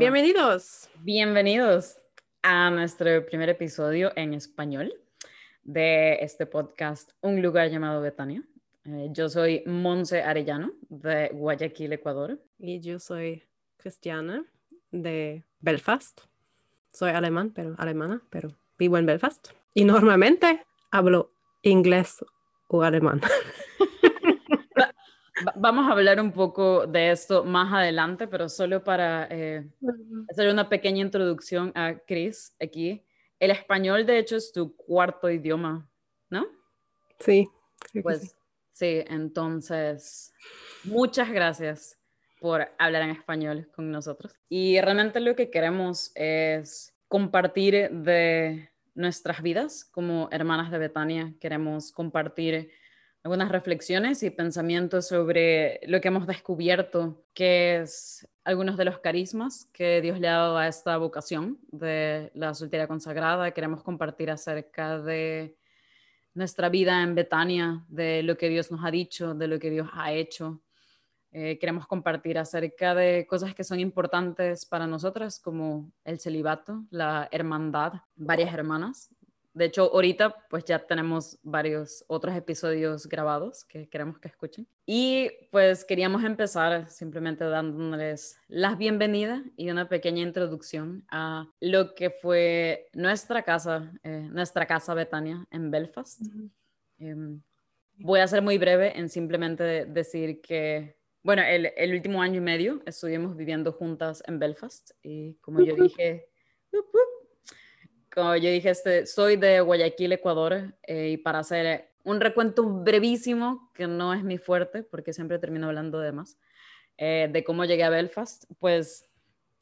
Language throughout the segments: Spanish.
Bienvenidos. Bienvenidos a nuestro primer episodio en español de este podcast Un lugar llamado Betania. Eh, yo soy Monse Arellano de Guayaquil, Ecuador. Y yo soy Cristiana de Belfast. Soy alemán, pero alemana, pero vivo en Belfast. Y normalmente hablo inglés o alemán. Vamos a hablar un poco de esto más adelante, pero solo para eh, hacer una pequeña introducción a Chris aquí. El español, de hecho, es tu cuarto idioma, ¿no? Sí. Pues sí. sí, entonces, muchas gracias por hablar en español con nosotros. Y realmente lo que queremos es compartir de nuestras vidas como hermanas de Betania. Queremos compartir algunas reflexiones y pensamientos sobre lo que hemos descubierto, que es algunos de los carismas que Dios le ha dado a esta vocación de la soltera consagrada. Queremos compartir acerca de nuestra vida en Betania, de lo que Dios nos ha dicho, de lo que Dios ha hecho. Eh, queremos compartir acerca de cosas que son importantes para nosotras, como el celibato, la hermandad, varias hermanas, de hecho, ahorita pues ya tenemos varios otros episodios grabados que queremos que escuchen. Y pues queríamos empezar simplemente dándoles las bienvenidas y una pequeña introducción a lo que fue nuestra casa, eh, nuestra casa Betania en Belfast. Em, voy a ser muy breve en simplemente decir que, bueno, el, el, último año y medio estuvimos viviendo juntas en Belfast y como yo dije, como yo dije, este, soy de Guayaquil, Ecuador, eh, y para hacer un recuento brevísimo, que no es mi fuerte, porque siempre termino hablando de más, eh, de cómo llegué a Belfast, pues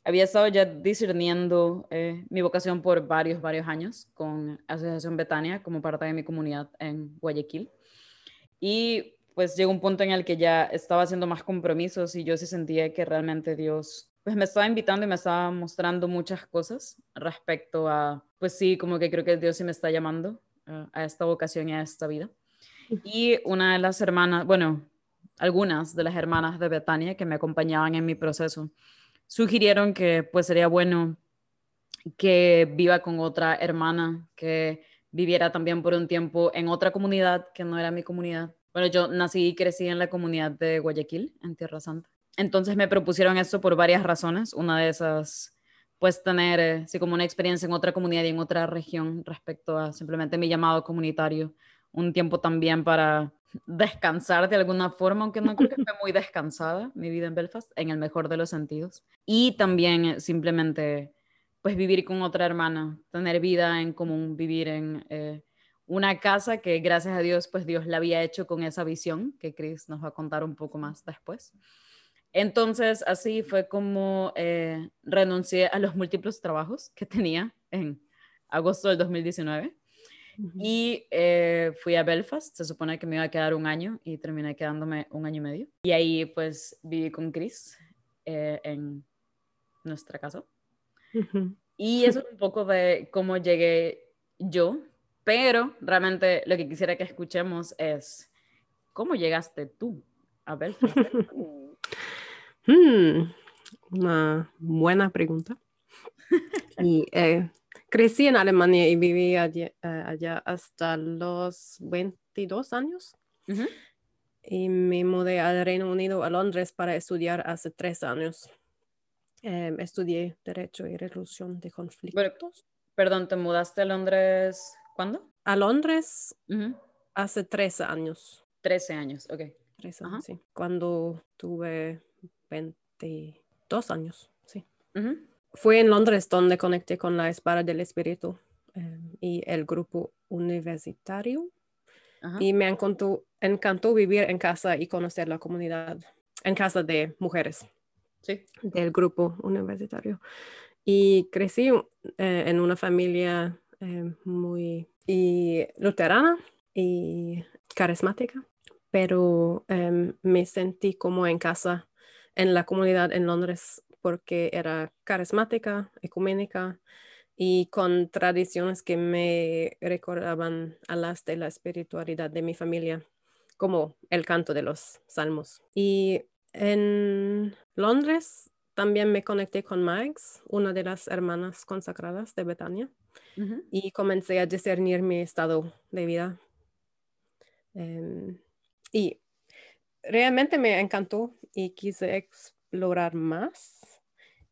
había estado ya discerniendo eh, mi vocación por varios, varios años con Asociación Betania como parte de mi comunidad en Guayaquil. Y pues llegó un punto en el que ya estaba haciendo más compromisos y yo sí sentía que realmente Dios pues me estaba invitando y me estaba mostrando muchas cosas respecto a, pues sí, como que creo que Dios sí me está llamando uh, a esta vocación y a esta vida. Y una de las hermanas, bueno, algunas de las hermanas de Betania que me acompañaban en mi proceso, sugirieron que pues sería bueno que viva con otra hermana que viviera también por un tiempo en otra comunidad que no era mi comunidad. Bueno, yo nací y crecí en la comunidad de Guayaquil, en Tierra Santa. Entonces me propusieron esto por varias razones. Una de esas, pues tener, eh, como una experiencia en otra comunidad y en otra región respecto a simplemente mi llamado comunitario. Un tiempo también para descansar de alguna forma, aunque no creo que fue muy descansada mi vida en Belfast, en el mejor de los sentidos. Y también eh, simplemente, pues vivir con otra hermana, tener vida en común, vivir en eh, una casa que gracias a Dios, pues Dios la había hecho con esa visión, que Chris nos va a contar un poco más después. Entonces, así fue como eh, renuncié a los múltiples trabajos que tenía en agosto del 2019 y eh, fui a Belfast. Se supone que me iba a quedar un año y terminé quedándome un año y medio. Y ahí pues viví con Chris eh, en nuestra casa. Y eso es un poco de cómo llegué yo, pero realmente lo que quisiera que escuchemos es cómo llegaste tú a Belfast. Hmm, una buena pregunta. y eh, crecí en Alemania y viví allá, eh, hasta los 22 años. Y me mudé al Reino Unido, a Londres, para estudiar hace tres años. Em, estudié Derecho y Resolución de Conflictos. perdón, ¿te mudaste a Londres cuándo? A Londres hace tres años. Trece años, ok. Tres años, sí. Cuando tuve 22 años, sí. Fue en Londres donde conecté con la Espada del Espíritu em, y el grupo universitario. Y me encantó, encantó vivir en casa y conocer la comunidad, en casa de mujeres sí. del grupo universitario. Y crecí eh, en una familia em, muy y luterana y carismática, pero em, me sentí como en casa en la comunidad en Londres porque era carismática, ecuménica y con tradiciones que me recordaban a las de la espiritualidad de mi familia, como el canto de los salmos. Y en Londres también me conecté con Max, una de las hermanas consagradas de Betania, y comencé a discernir mi estado de vida. Em, y realmente me encantó y quise explorar más.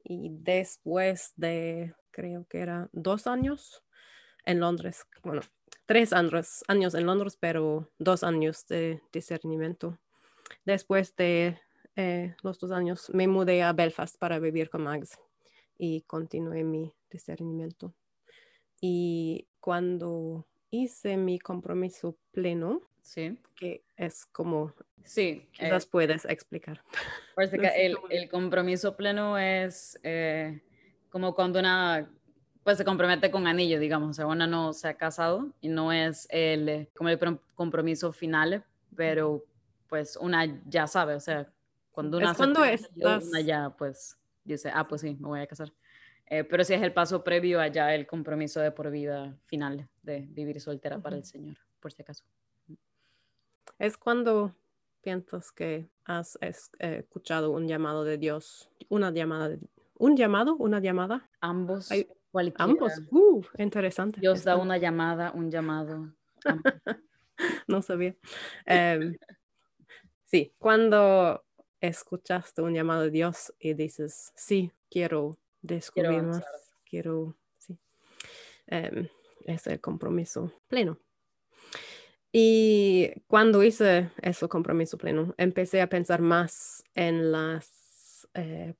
Y después de, creo que era dos años en Londres, bueno, tres años, años en Londres, pero dos años de discernimiento. Después de eh, los dos años me mudé a Belfast para vivir con Max y continué mi discernimiento. Y cuando hice mi compromiso pleno, sí. que es como, sí, quizás eh, puedes explicar. el, el, compromiso pleno es eh, como cuando una pues se compromete con anillo, digamos, o sea, una no se ha casado y no es el, como el compromiso final, pero pues una ya sabe, o sea, cuando una, es cuando estás... una ya pues dice, ah, pues sí, me voy a casar. Eh, pero sí es el paso previo allá el compromiso de por vida final de vivir soltera para el Señor, por si acaso. Es cuando piensas que has eh, escuchado un llamado de Dios, una llamada, de, un llamado, una llamada. Ambos. ambos. Uh, interesante. Dios da una llamada, un llamado. no sabía. Em, sí, cuando escuchaste un llamado de Dios y dices, sí, quiero descubrir más, quiero, sí. Um, es el compromiso pleno. Y cuando hice ese compromiso pleno, empecé a pensar más en las eh,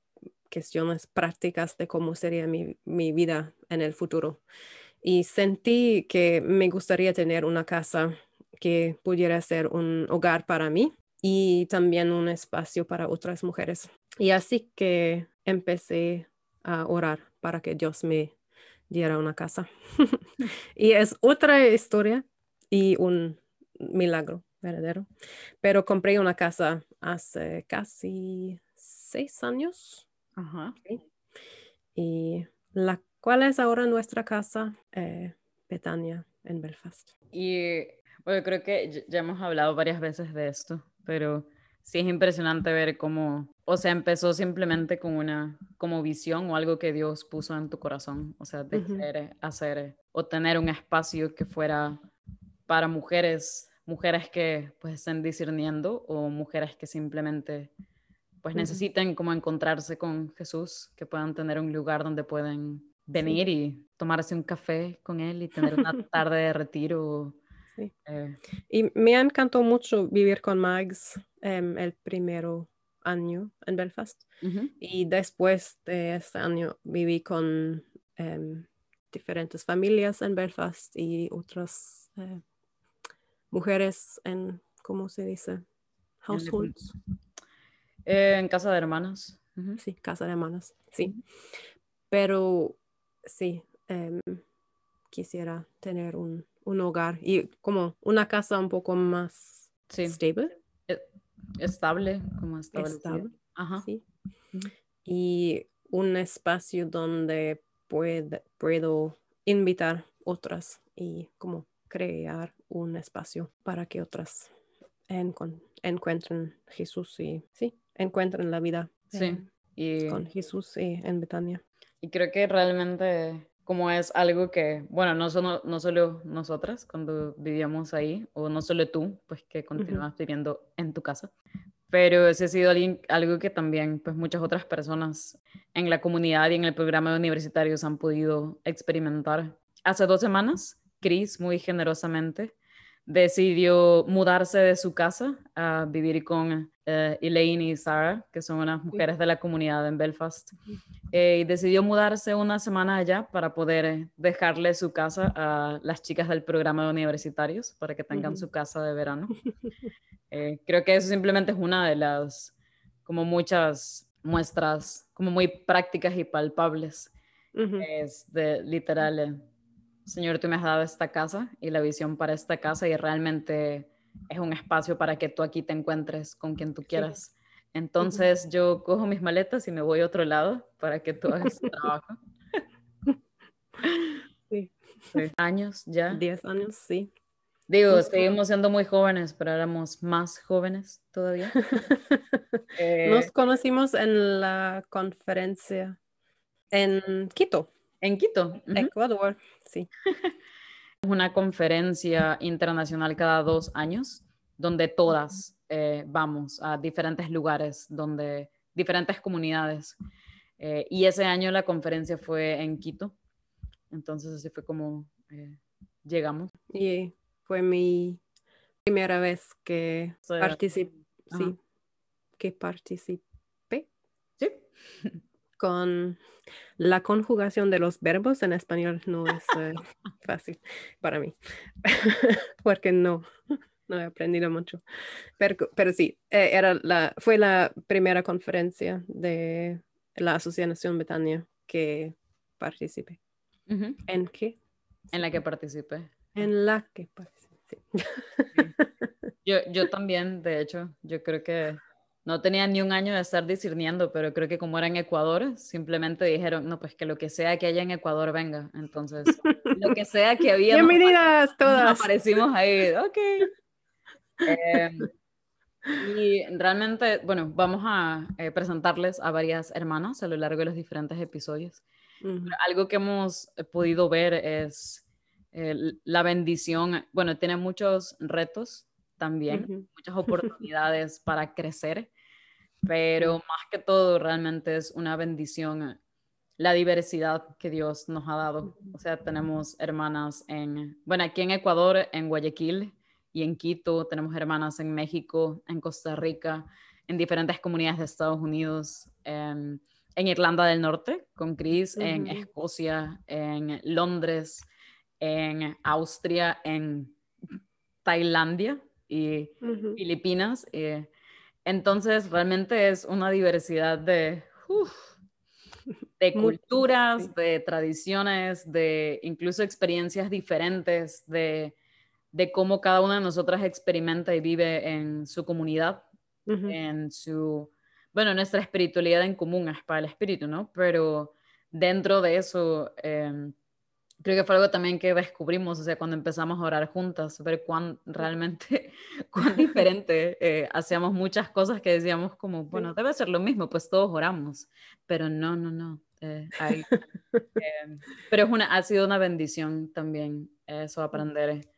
cuestiones prácticas de cómo sería mi, mi, vida en el futuro. Y sentí que me gustaría tener una casa que pudiera ser un hogar para mí y también un espacio para otras mujeres. Y así que empecé a orar para que Dios me diera una casa. y es otra historia y un milagro verdadero. Pero compré una casa hace casi seis años. Ajá. Y la cual es ahora nuestra casa, eh, Betania, en Belfast. Y bueno, creo que ya hemos hablado varias veces de esto, pero sí es impresionante ver cómo, o sea, empezó simplemente con una como visión o algo que Dios puso en tu corazón, o sea, de querer hacer o tener un espacio que fuera para mujeres, mujeres que pues estén discerniendo o mujeres que simplemente pues necesiten como encontrarse con Jesús, que puedan tener un lugar donde pueden venir y tomarse un café con él y tener una tarde de retiro eh, y me encantó mucho vivir con Mags em, el primero año en Belfast. Y después de este año viví con em, diferentes familias en Belfast y otras eh, mujeres en, ¿cómo se dice? Households. Eh, en casa de hermanas. Sí, casa de hermanas, sí. Pero sí, em, quisiera tener un un hogar y como una casa un poco más estable. E, estable, como estable. Ajá. Sí. Y un espacio donde puedo invitar otras y como crear un espacio para que otras encuentren Jesús y sí, encuentren la vida sí. y... con Jesús y en Betania. Y creo que realmente como es algo que, bueno, no, solo, no solo nosotras cuando vivíamos ahí, o no solo tú, pues que continúas viviendo en tu casa, pero ese ha sido algo que también, pues muchas otras personas en la comunidad y en el programa de universitarios han podido experimentar. Hace dos semanas, Chris muy generosamente decidió mudarse de su casa a vivir con eh, Elaine y Sarah, que son unas mujeres de la comunidad en Belfast. Eh, y decidió mudarse una semana allá para poder eh, dejarle su casa a las chicas del programa de universitarios para que tengan su casa de verano. creo que eso simplemente es una de las, como muchas muestras, como muy prácticas y palpables. Es de literal Señor, tú me has dado esta casa y la visión para esta casa y realmente es un espacio para que tú aquí te encuentres con quien tú quieras. Entonces yo cojo mis maletas y me voy a otro lado para que tú hagas tu trabajo. Sí. Años ya. Diez años, sí. Digo, seguimos siendo muy jóvenes, pero éramos más jóvenes todavía. Eh, Nos conocimos en la conferencia en Quito. En Quito. Ecuador, sí. Una conferencia internacional cada dos años, donde todas eh, vamos a diferentes lugares, donde diferentes comunidades. Eh, y ese año la conferencia fue en Quito. Entonces así fue como llegamos. Y fue mi primera vez que participé, sí, que participé. Sí. Con la conjugación de los verbos en español no es eh, fácil para mí, porque no, no he aprendido mucho. Pero, pero sí, eh, era la, fue la primera conferencia de la Asociación Betania que participé. ¿En qué? En la que participé. En la que Yo, yo también, de hecho, yo creo que no tenía ni un año de estar discerniendo, pero creo que como era en Ecuador, simplemente dijeron, no, pues que lo que sea que haya en Ecuador venga. Entonces, lo que sea que había. Bienvenidas todas. Aparecimos ahí, ok. Em, y realmente, bueno, vamos a eh, presentarles a varias hermanas a lo largo de los diferentes episodios. Algo que hemos podido ver es la bendición, bueno, tiene muchos retos también, muchas oportunidades para crecer, pero más que todo realmente es una bendición la diversidad que Dios nos ha dado. O sea, tenemos hermanas en, bueno, aquí en Ecuador, en Guayaquil y en Quito, tenemos hermanas en México, en Costa Rica, en diferentes comunidades de Estados Unidos, en, Irlanda del Norte, con Chris, en Escocia, en Londres, en Austria, en Tailandia y Filipinas. Eh, entonces, realmente es una diversidad de, de culturas, de tradiciones, de incluso experiencias diferentes, de, de, cómo cada una de nosotras experimenta y vive en su comunidad, en su, bueno, nuestra espiritualidad en común es para el espíritu, ¿no? Pero dentro de eso... Em, creo que fue algo también que descubrimos, o sea, cuando empezamos a orar juntas, ver cuán realmente, cuán diferente, eh, hacíamos muchas cosas que decíamos como, bueno, debe ser lo mismo, pues todos oramos, pero no, no, no. Eh, eh, pero es una, ha sido una bendición también eso, aprender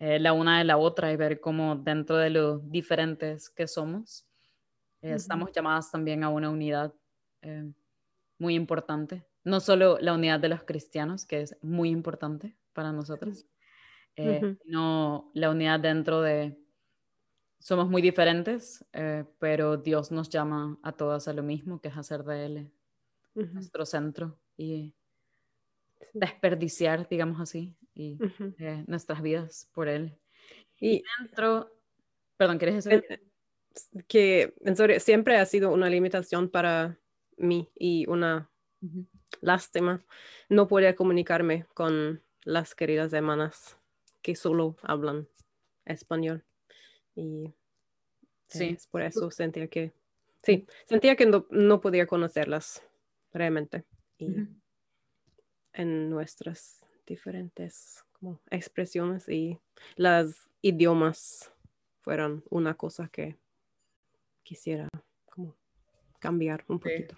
la una de la otra y ver cómo dentro de lo diferentes que somos, estamos llamadas también a una unidad muy importante no solo la unidad de los cristianos, que es muy importante para nosotros, eh, sino la unidad dentro de... Somos muy diferentes, eh, pero Dios nos llama a todas a lo mismo, que es hacer de Él nuestro centro y desperdiciar, digamos así, y, eh, nuestras vidas por Él. Y, dentro... Perdón, ¿quieres decir? Que en serio, siempre ha sido una limitación para mí y una lástima no poder comunicarme con las queridas hermanas que solo hablan español. Y sí. por eso sentía que, sí, sentía que no, podía conocerlas realmente. Y en nuestras diferentes como, expresiones y las idiomas fueron una cosa que quisiera como cambiar un poquito.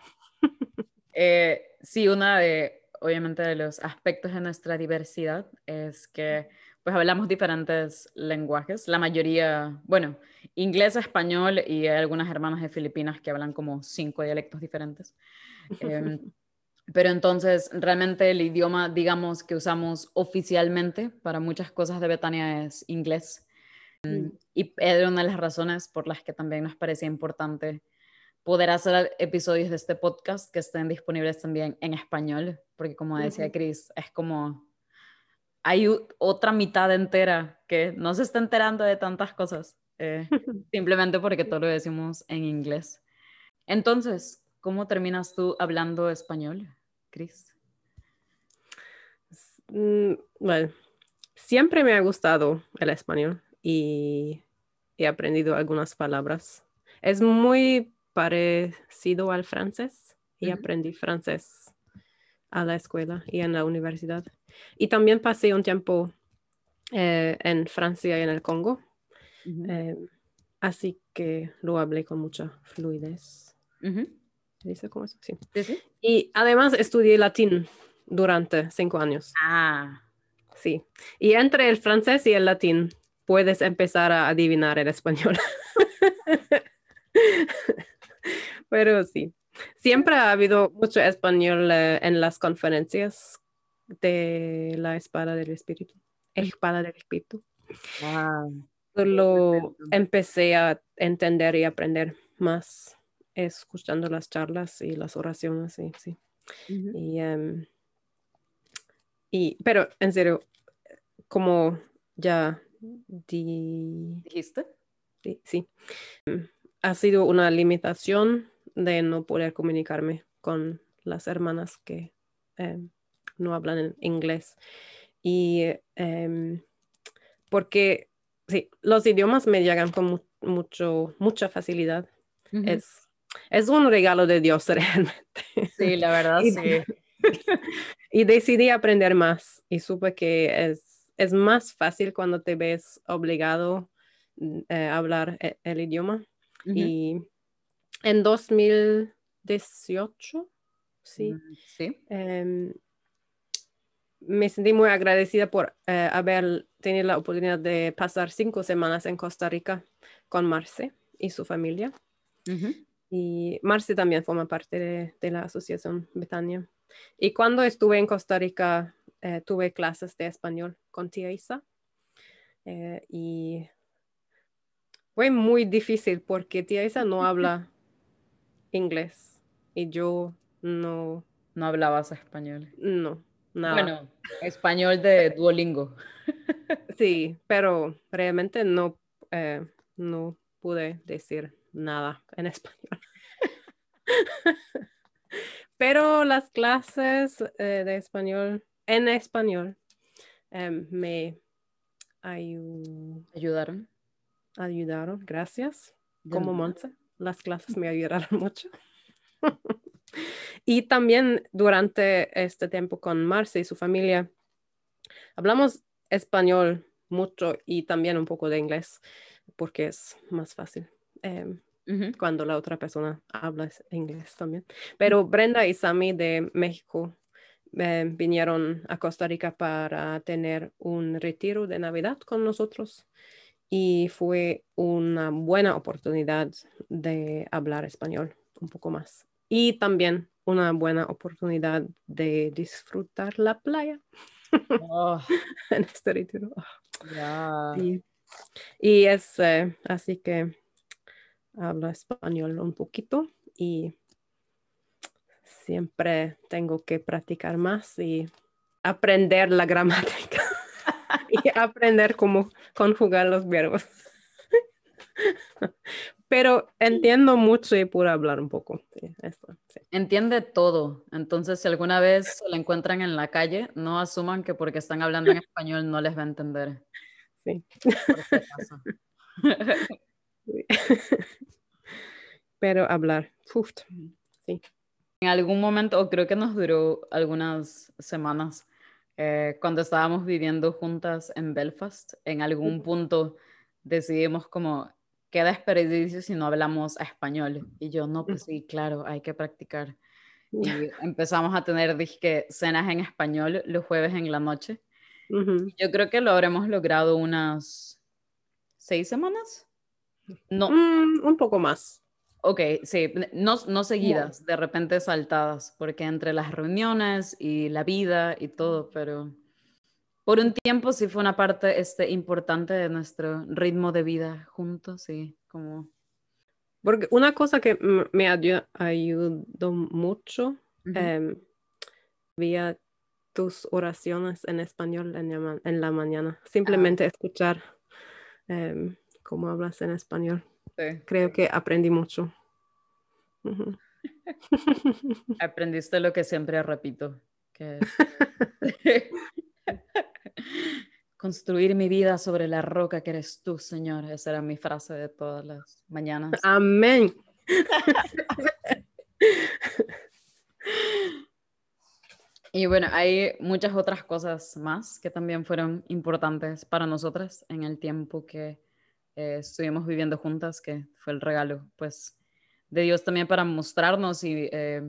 Eh, sí, una de, obviamente, de los aspectos de nuestra diversidad es que pues hablamos diferentes lenguajes, la mayoría, bueno, inglés, español y hay algunas hermanas de Filipinas que hablan como cinco dialectos diferentes. Em, pero entonces, realmente el idioma, digamos, que usamos oficialmente para muchas cosas de Betania es inglés. Mm. Y era una de las razones por las que también nos parecía importante poder hacer episodios de este podcast que estén disponibles también en español, porque como decía Chris, es como hay otra mitad entera que no se está enterando de tantas cosas, eh, simplemente porque todo lo decimos en inglés. Entonces, ¿cómo terminas tú hablando español, Chris? Mm, bueno, siempre me ha gustado el español y he aprendido algunas palabras. Es muy parecido al francés y aprendí francés a la escuela y en la universidad. Y también pasé un tiempo eh, en Francia y en el Congo. Ujú, Eh, así que lo hablé con mucha fluidez. ujú. ¿Se dice como eso? Sí. Sí, sí. Y además estudié latín durante cinco años. Ah, Sí. Y entre el francés y el latín puedes empezar a adivinar el español. Pero sí. Siempre ha habido mucho español eh, en las conferencias de la espada del espíritu. Espada del espíritu. Solo Perfecto. empecé a entender y aprender más escuchando las charlas y las oraciones. Y, sí. Y, em, y- pero en serio, como ya di- ¿Dijiste? di- sí, em, ha sido una limitación de no poder comunicarme con las hermanas que em, no hablan en inglés. Y em, porque sí, los idiomas me llegan con mu- mucho, mucha facilidad. Es, es un regalo de Dios realmente. Sí, la verdad, Y- sí. Y decidí aprender más y supe que es, es más fácil cuando te ves obligado mm, eh, a hablar e- el idioma. Y en 2018, sí, Mm, Sí. em, me sentí muy agradecida por eh, haber tenido la oportunidad de pasar cinco semanas en Costa Rica con Marce y su familia. Ujú. Y Marce también forma parte de, de la asociación Betania. Y cuando estuve en Costa Rica, eh, tuve clases de español con tía Isa. Eh, y fue muy difícil porque tía Isa no habla inglés y yo no, No hablabas español. no, nada. Bueno, español de Duolingo. Sí, pero realmente no, eh, no pude decir nada en español. pero las clases eh, de español, en español, em, me ayu- ¿Ayudaron? ayudaron, gracias. Como nada. Las clases me ayudaron mucho. y también durante este tiempo con Marce y su familia, hablamos español mucho y también un poco de inglés, porque es más fácil em, cuando la otra persona habla inglés también. Pero Brenda y Sammy de México eh, vinieron a Costa Rica para tener un retiro de Navidad con nosotros y fue una buena oportunidad de hablar español un poco más. Y también una buena oportunidad de disfrutar la playa. Oh, en este retiro. Y es eh, así que hablo español un poquito y siempre tengo que practicar más y aprender la gramática y aprender cómo conjugar los verbos. Pero entiendo mucho y puedo hablar un poco. Sí, eso, sí. Entiende todo. Entonces, si alguna vez se la encuentran en la calle, no asuman que porque están hablando en español no les va a entender. Sí. Pero hablar, uf, sí. En algún momento, o creo que nos duró algunas semanas, eh, cuando estábamos viviendo juntas en Belfast, en algún punto decidimos como, queda desperdicio si no hablamos español. Y yo, no, pues sí, claro, hay que practicar. Y empezamos a tener, dizque, cenas en español los jueves en la noche. Ujú. Yo creo que lo habremos logrado unas seis semanas. No, Mm, un poco más. Ok, sí, no, no seguidas, de repente saltadas, porque entre las reuniones y la vida y todo, pero por un tiempo sí fue una parte este, importante de nuestro ritmo de vida juntos, sí, como... Porque una cosa que me ayu- ayudó mucho, em, vía tus oraciones en español en la, ma- en la mañana. Simplemente escuchar em, cómo hablas en español. Sí. Creo que aprendí mucho. Aprendiste lo que siempre repito, que construir mi vida sobre la roca que eres tú, Señor. Esa era mi frase de todas las mañanas. Amén. Y bueno, hay muchas otras cosas más que también fueron importantes para nosotras en el tiempo que eh, estuvimos viviendo juntas, que fue el regalo, pues, de Dios también para mostrarnos y eh,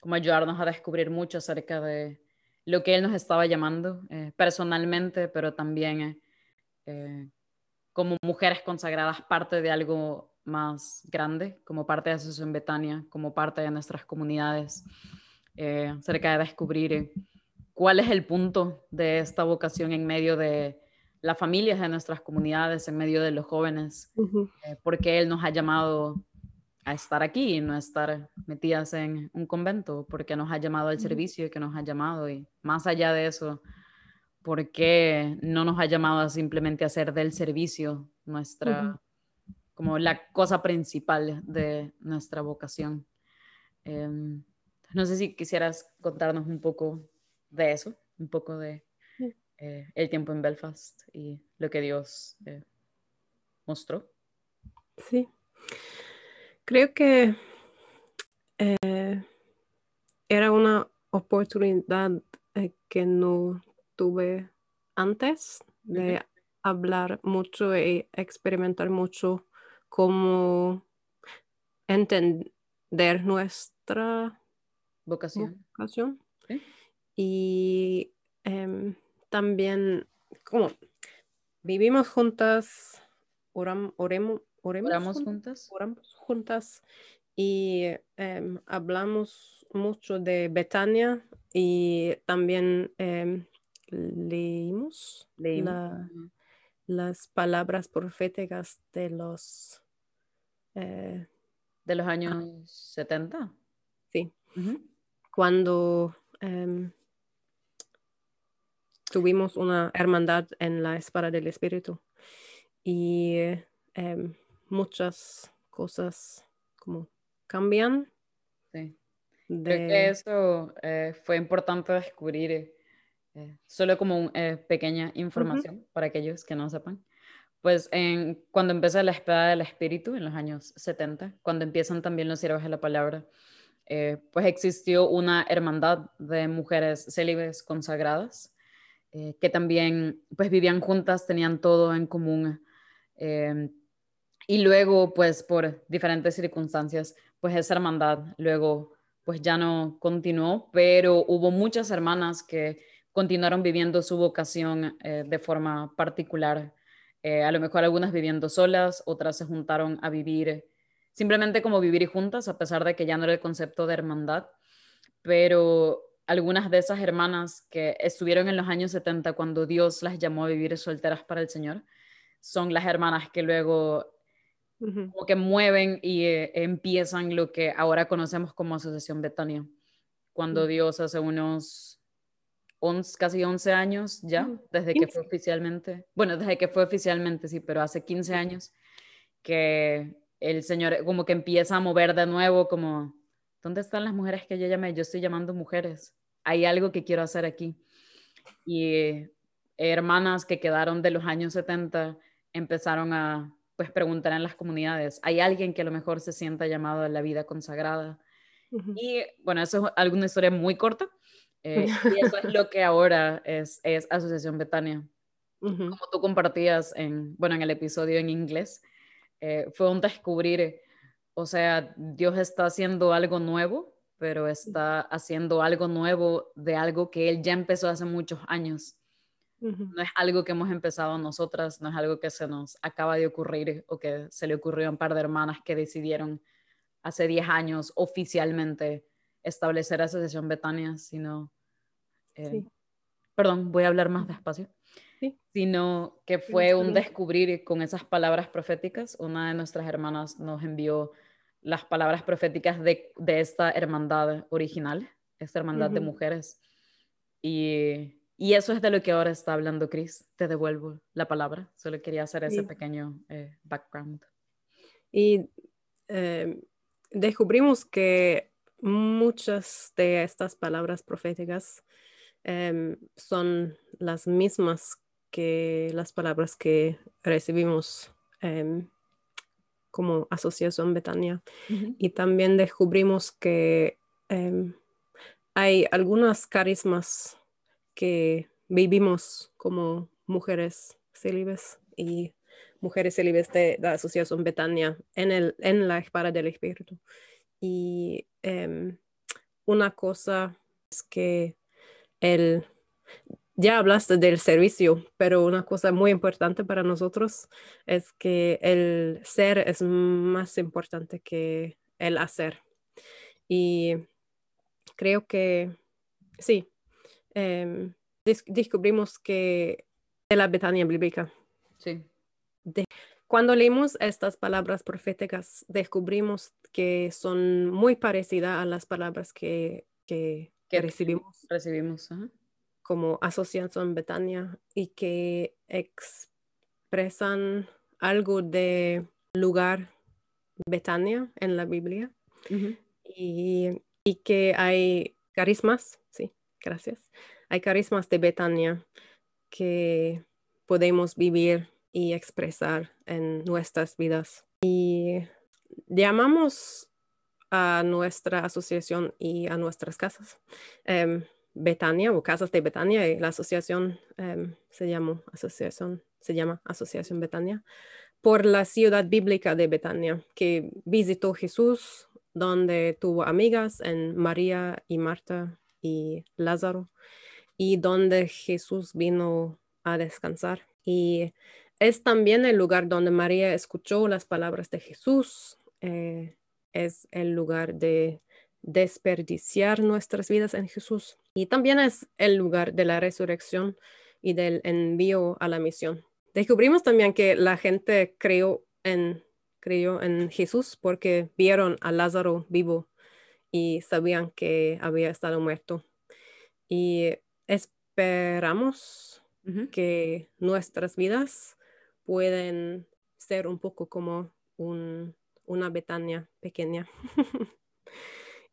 como ayudarnos a descubrir mucho acerca de lo que Él nos estaba llamando eh, personalmente, pero también como mujeres consagradas, parte de algo más grande, como parte de Asociación Betania, como parte de nuestras comunidades, eh, acerca de descubrir cuál es el punto de esta vocación en medio de las familias de nuestras comunidades, en medio de los jóvenes, eh, porque Él nos ha llamado a estar aquí y no estar metidas en un convento, porque nos ha llamado al servicio y que nos ha llamado, y más allá de eso, porque no nos ha llamado a simplemente hacer del servicio nuestra, como la cosa principal de nuestra vocación. Em, no sé si quisieras contarnos un poco de eso, un poco de eh, el tiempo en Belfast y lo que Dios eh, mostró. Sí, creo que eh, era una oportunidad que no tuve antes de hablar mucho y experimentar mucho cómo entender nuestra vocación. Y em, también como vivimos juntas, oramos juntas. Oramos juntas y em, hablamos mucho de Betania y también em, leímos, las palabras proféticas de los... Eh, de los años 70. Sí. Cuando em, tuvimos una hermandad en la espada del espíritu y muchas cosas como cambian. Sí. Creo que eso eh, fue importante descubrir eh, solo como una eh, pequeña información para aquellos que no sepan. Pues en, cuando empieza la espada del espíritu en los años 70, cuando empiezan también los siervos de la palabra, eh, pues existió una hermandad de mujeres célibes consagradas que también pues vivían juntas, tenían todo en común. Y luego pues por diferentes circunstancias pues esa hermandad luego pues ya no continuó, pero hubo muchas hermanas que continuaron viviendo su vocación eh, de forma particular. Eh, a lo mejor algunas viviendo solas, otras se juntaron a vivir simplemente como vivir juntas, a pesar de que ya no era el concepto de hermandad. Pero algunas de esas hermanas que estuvieron en los años 70 cuando Dios las llamó a vivir solteras para el Señor, son las hermanas que luego como que mueven y eh, empiezan lo que ahora conocemos como Asociación Betania. Cuando Dios hace unos casi 11 años ya, desde que fue oficialmente, bueno, desde que fue oficialmente, sí, pero hace 15 años que el Señor como que empieza a mover de nuevo, como, ¿dónde están las mujeres que yo llamé? Yo estoy llamando mujeres, hay algo que quiero hacer aquí. Y hermanas que quedaron de los años 70 empezaron a pues preguntar en las comunidades, ¿hay alguien que a lo mejor se sienta llamado a la vida consagrada? Y bueno, eso es alguna historia muy corta, eh, y eso es lo que ahora es, es Asociación Betania. Como tú compartías en, bueno, en el episodio en inglés, eh, fue un descubrir, o sea, Dios está haciendo algo nuevo, pero está haciendo algo nuevo de algo que Él ya empezó hace muchos años. No es algo que hemos empezado nosotras, no es algo que se nos acaba de ocurrir o que se le ocurrió a un par de hermanas que decidieron hace 10 años oficialmente establecer Asociación Betania, sino eh, perdón, voy a hablar más despacio, sino que fue un descubrir con esas palabras proféticas. Una de nuestras hermanas nos envió las palabras proféticas de, de esta hermandad original, esta hermandad de mujeres. Y, y, eso es de lo que ahora está hablando Chris. Te devuelvo la palabra. Solo quería hacer ese pequeño eh, background. Y eh, descubrimos que muchas de estas palabras proféticas Em, son las mismas que las palabras que recibimos em, como Asociación Betania. Y también descubrimos que em, hay algunos carismas que vivimos como mujeres célibes y mujeres célibes de la Asociación Betania en, el, en la espada del Espíritu. Y em, una cosa es que el, ya hablaste del servicio, pero una cosa muy importante para nosotros es que el ser es más importante que el hacer. Y creo que sí, em, descubrimos que de la Betania bíblica. Sí. cuando leímos estas palabras proféticas, descubrimos que son muy parecidas a las palabras que, que, recibimos. Recibimos, como asociación Betania y que expresan algo de lugar Betania en la Biblia y, y, que hay carismas, sí, gracias, hay carismas de Betania que podemos vivir y expresar en nuestras vidas. Y llamamos a nuestra asociación y a nuestras casas. Em, Betania o Casas de Betania y la em, asociación, se llama Asociación Betania por la ciudad bíblica de Betania que visitó Jesús donde tuvo amigas en María y Marta y Lázaro y donde Jesús vino a descansar y es también el lugar donde María escuchó las palabras de Jesús eh, es el lugar de desperdiciar nuestras vidas en Jesús. Y también es el lugar de la resurrección y del envío a la misión. Descubrimos también que la gente creyó en, creyó en Jesús porque vieron a Lázaro vivo y sabían que había estado muerto. Y esperamos que nuestras vidas pueden ser un poco como una Betania pequeña.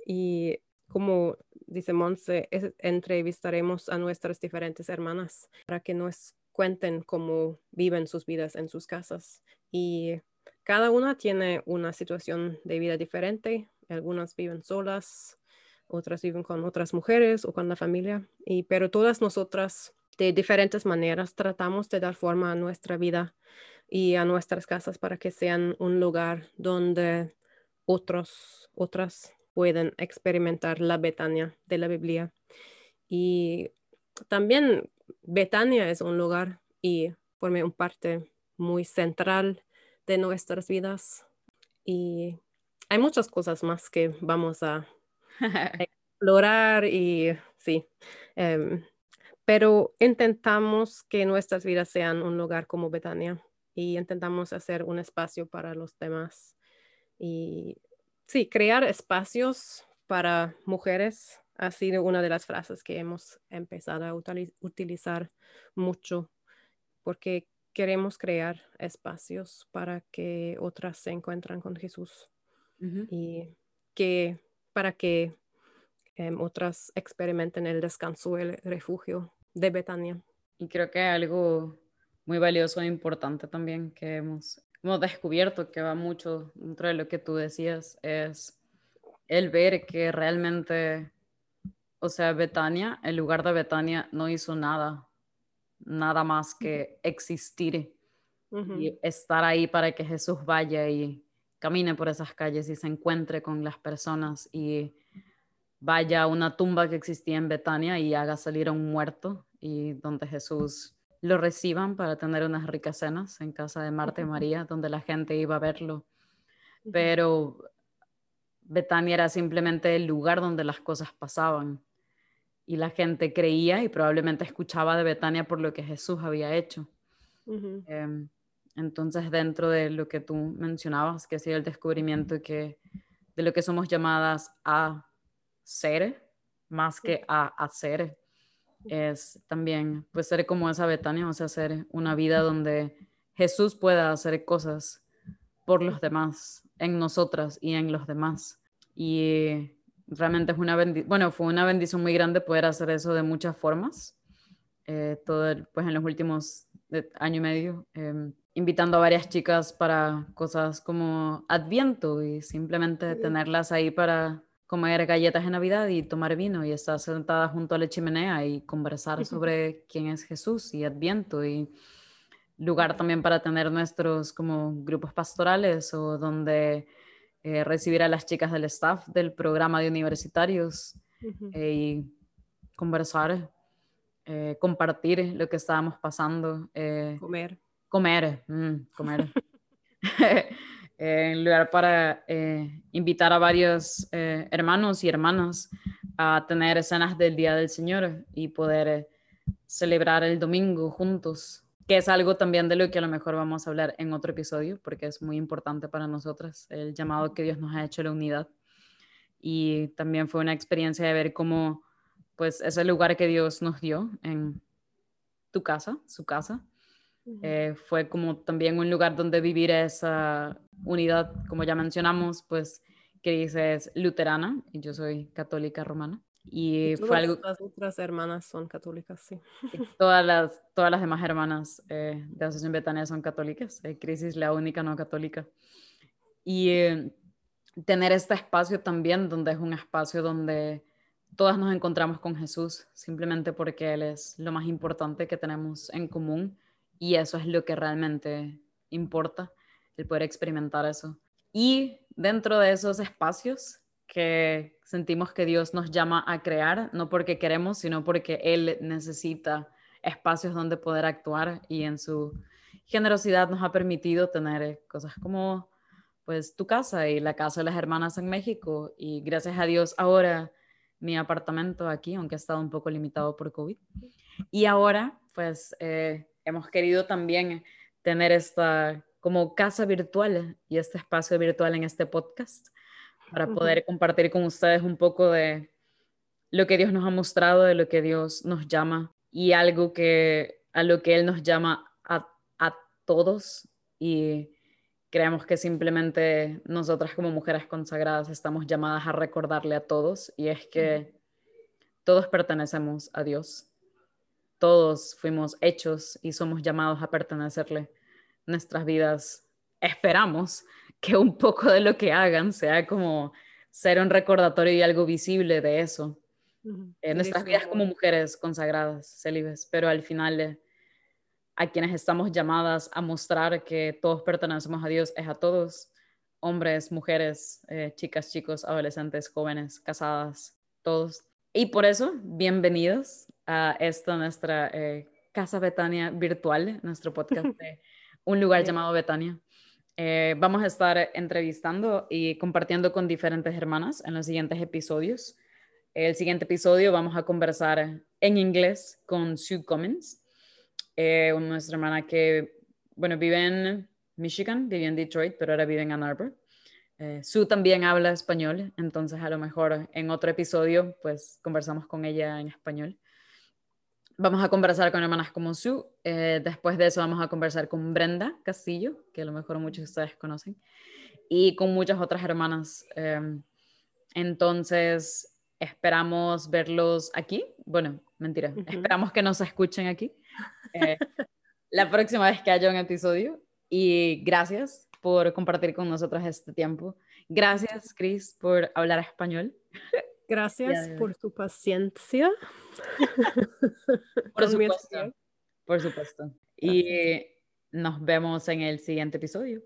Y como dice Monse, entrevistaremos a nuestras diferentes hermanas para que nos cuenten cómo viven sus vidas en sus casas. Y cada una tiene una situación de vida diferente. Algunas viven solas, otras viven con otras mujeres o con la familia. Y, pero todas nosotras, de diferentes maneras, tratamos de dar forma a nuestra vida y a nuestras casas para que sean un lugar donde otros, otras pueden experimentar la Betania de la Biblia. Y también Betania es un lugar y forma un parte muy central de nuestras vidas. Y hay muchas cosas más que vamos a explorar y sí. Em, pero intentamos que nuestras vidas sean un lugar como Betania y intentamos hacer un espacio para los demás. Y sí, crear espacios para mujeres ha sido una de las frases que hemos empezado a utilizar mucho porque queremos crear espacios para que otras se encuentren con Jesús y que para que em, otras experimenten el descanso, el refugio de Betania. Y creo que algo muy valioso e importante también que hemos hemos descubierto que va mucho dentro de lo que tú decías, es el ver que realmente, o sea, Betania, el lugar de Betania no hizo nada, nada más que existir y estar ahí para que Jesús vaya y camine por esas calles y se encuentre con las personas y vaya a una tumba que existía en Betania y haga salir a un muerto y donde Jesús lo reciban para tener unas ricas cenas en casa de Marta y María, donde la gente iba a verlo. Pero Betania era simplemente el lugar donde las cosas pasaban. Y la gente creía y probablemente escuchaba de Betania por lo que Jesús había hecho. Entonces, dentro de lo que tú mencionabas, que ha sido el descubrimiento que, de lo que somos llamadas a ser, más que a hacer, es también pues ser como esa Betania, o sea, hacer una vida donde Jesús pueda hacer cosas por los demás, en nosotras y en los demás. Y realmente es una bendición, bueno, fue una bendición muy grande poder hacer eso de muchas formas, eh, todo pues en los últimos eh, año y medio, em, invitando a varias chicas para cosas como Adviento y simplemente tenerlas ahí para comer galletas de Navidad y tomar vino y estar sentada junto a la chimenea y conversar sobre quién es Jesús y Adviento y lugar también para tener nuestros como grupos pastorales o donde eh, recibir a las chicas del staff del programa de universitarios eh, y conversar, eh, compartir lo que estábamos pasando. comer. Comer, mm, comer. en lugar para invitar a varios hermanos y hermanas a tener escenas del Día del Señor y poder celebrar el domingo juntos que es algo también de lo que a lo mejor vamos a hablar en otro episodio, porque es muy importante para nosotras, el llamado que Dios nos ha hecho a la unidad. Y también fue una experiencia de ver cómo, pues, ese lugar que Dios nos dio en tu casa, su casa, eh, fue como también un lugar donde vivir esa unidad, como ya mencionamos, pues, que dices luterana, y yo soy católica romana. Y, fue algo... Las otras hermanas son católicas, sí. Todas las, todas las demás hermanas eh, de Asociación Betania son católicas. Eh, Crisis, la única no católica. Y eh, tener este espacio también, donde es un espacio donde todas nos encontramos con Jesús, simplemente porque Él es lo más importante que tenemos en común. Y eso es lo que realmente importa, el poder experimentar eso. Y dentro de esos espacios que sentimos que Dios nos llama a crear, no porque queremos, sino porque Él necesita espacios donde poder actuar y en su generosidad nos ha permitido tener cosas como pues tu casa y la casa de las hermanas en México y gracias a Dios ahora mi apartamento aquí, aunque ha estado un poco limitado por COVID. Y ahora pues eh, hemos querido también tener esta como casa virtual y este espacio virtual en este podcast para poder compartir con ustedes un poco de lo que Dios nos ha mostrado, de lo que Dios nos llama y algo que a lo que Él nos llama a, a todos y creemos que simplemente nosotras como mujeres consagradas estamos llamadas a recordarle a todos y es que todos pertenecemos a Dios. Todos fuimos hechos y somos llamados a pertenecerle. Nuestras vidas esperamos que un poco de lo que hagan sea como ser un recordatorio y algo visible de eso. En nuestras vidas como mujeres consagradas, célibes, pero al final eh, a quienes estamos llamadas a mostrar que todos pertenecemos a Dios es a todos, hombres, mujeres, eh, chicas, chicos, adolescentes, jóvenes, casadas, todos. Y por eso, bienvenidos a esta nuestra eh, Casa Betania virtual, nuestro podcast de Un lugar llamado Betania. Eh, vamos a estar entrevistando y compartiendo con diferentes hermanas en los siguientes episodios. El siguiente episodio vamos a conversar en inglés con Sue Cummins, eh, nuestra hermana que, bueno, vive en Michigan, vive en Detroit, pero ahora vive en Ann Arbor. Eh, Sue también habla español, entonces a lo mejor en otro episodio pues conversamos con ella en español. Vamos a conversar con hermanas como Sue. Eh, después de eso vamos a conversar con Brenda Castillo, que a lo mejor muchos de ustedes conocen, y con muchas otras hermanas. Em, entonces, esperamos verlos aquí. Bueno, mentira, esperamos que nos escuchen aquí eh, la próxima vez que haya un episodio. Y gracias por compartir con nosotros este tiempo. Gracias, Chris, por hablar español. Gracias por tu paciencia. por supuesto. Por supuesto. Y nos vemos en el siguiente episodio.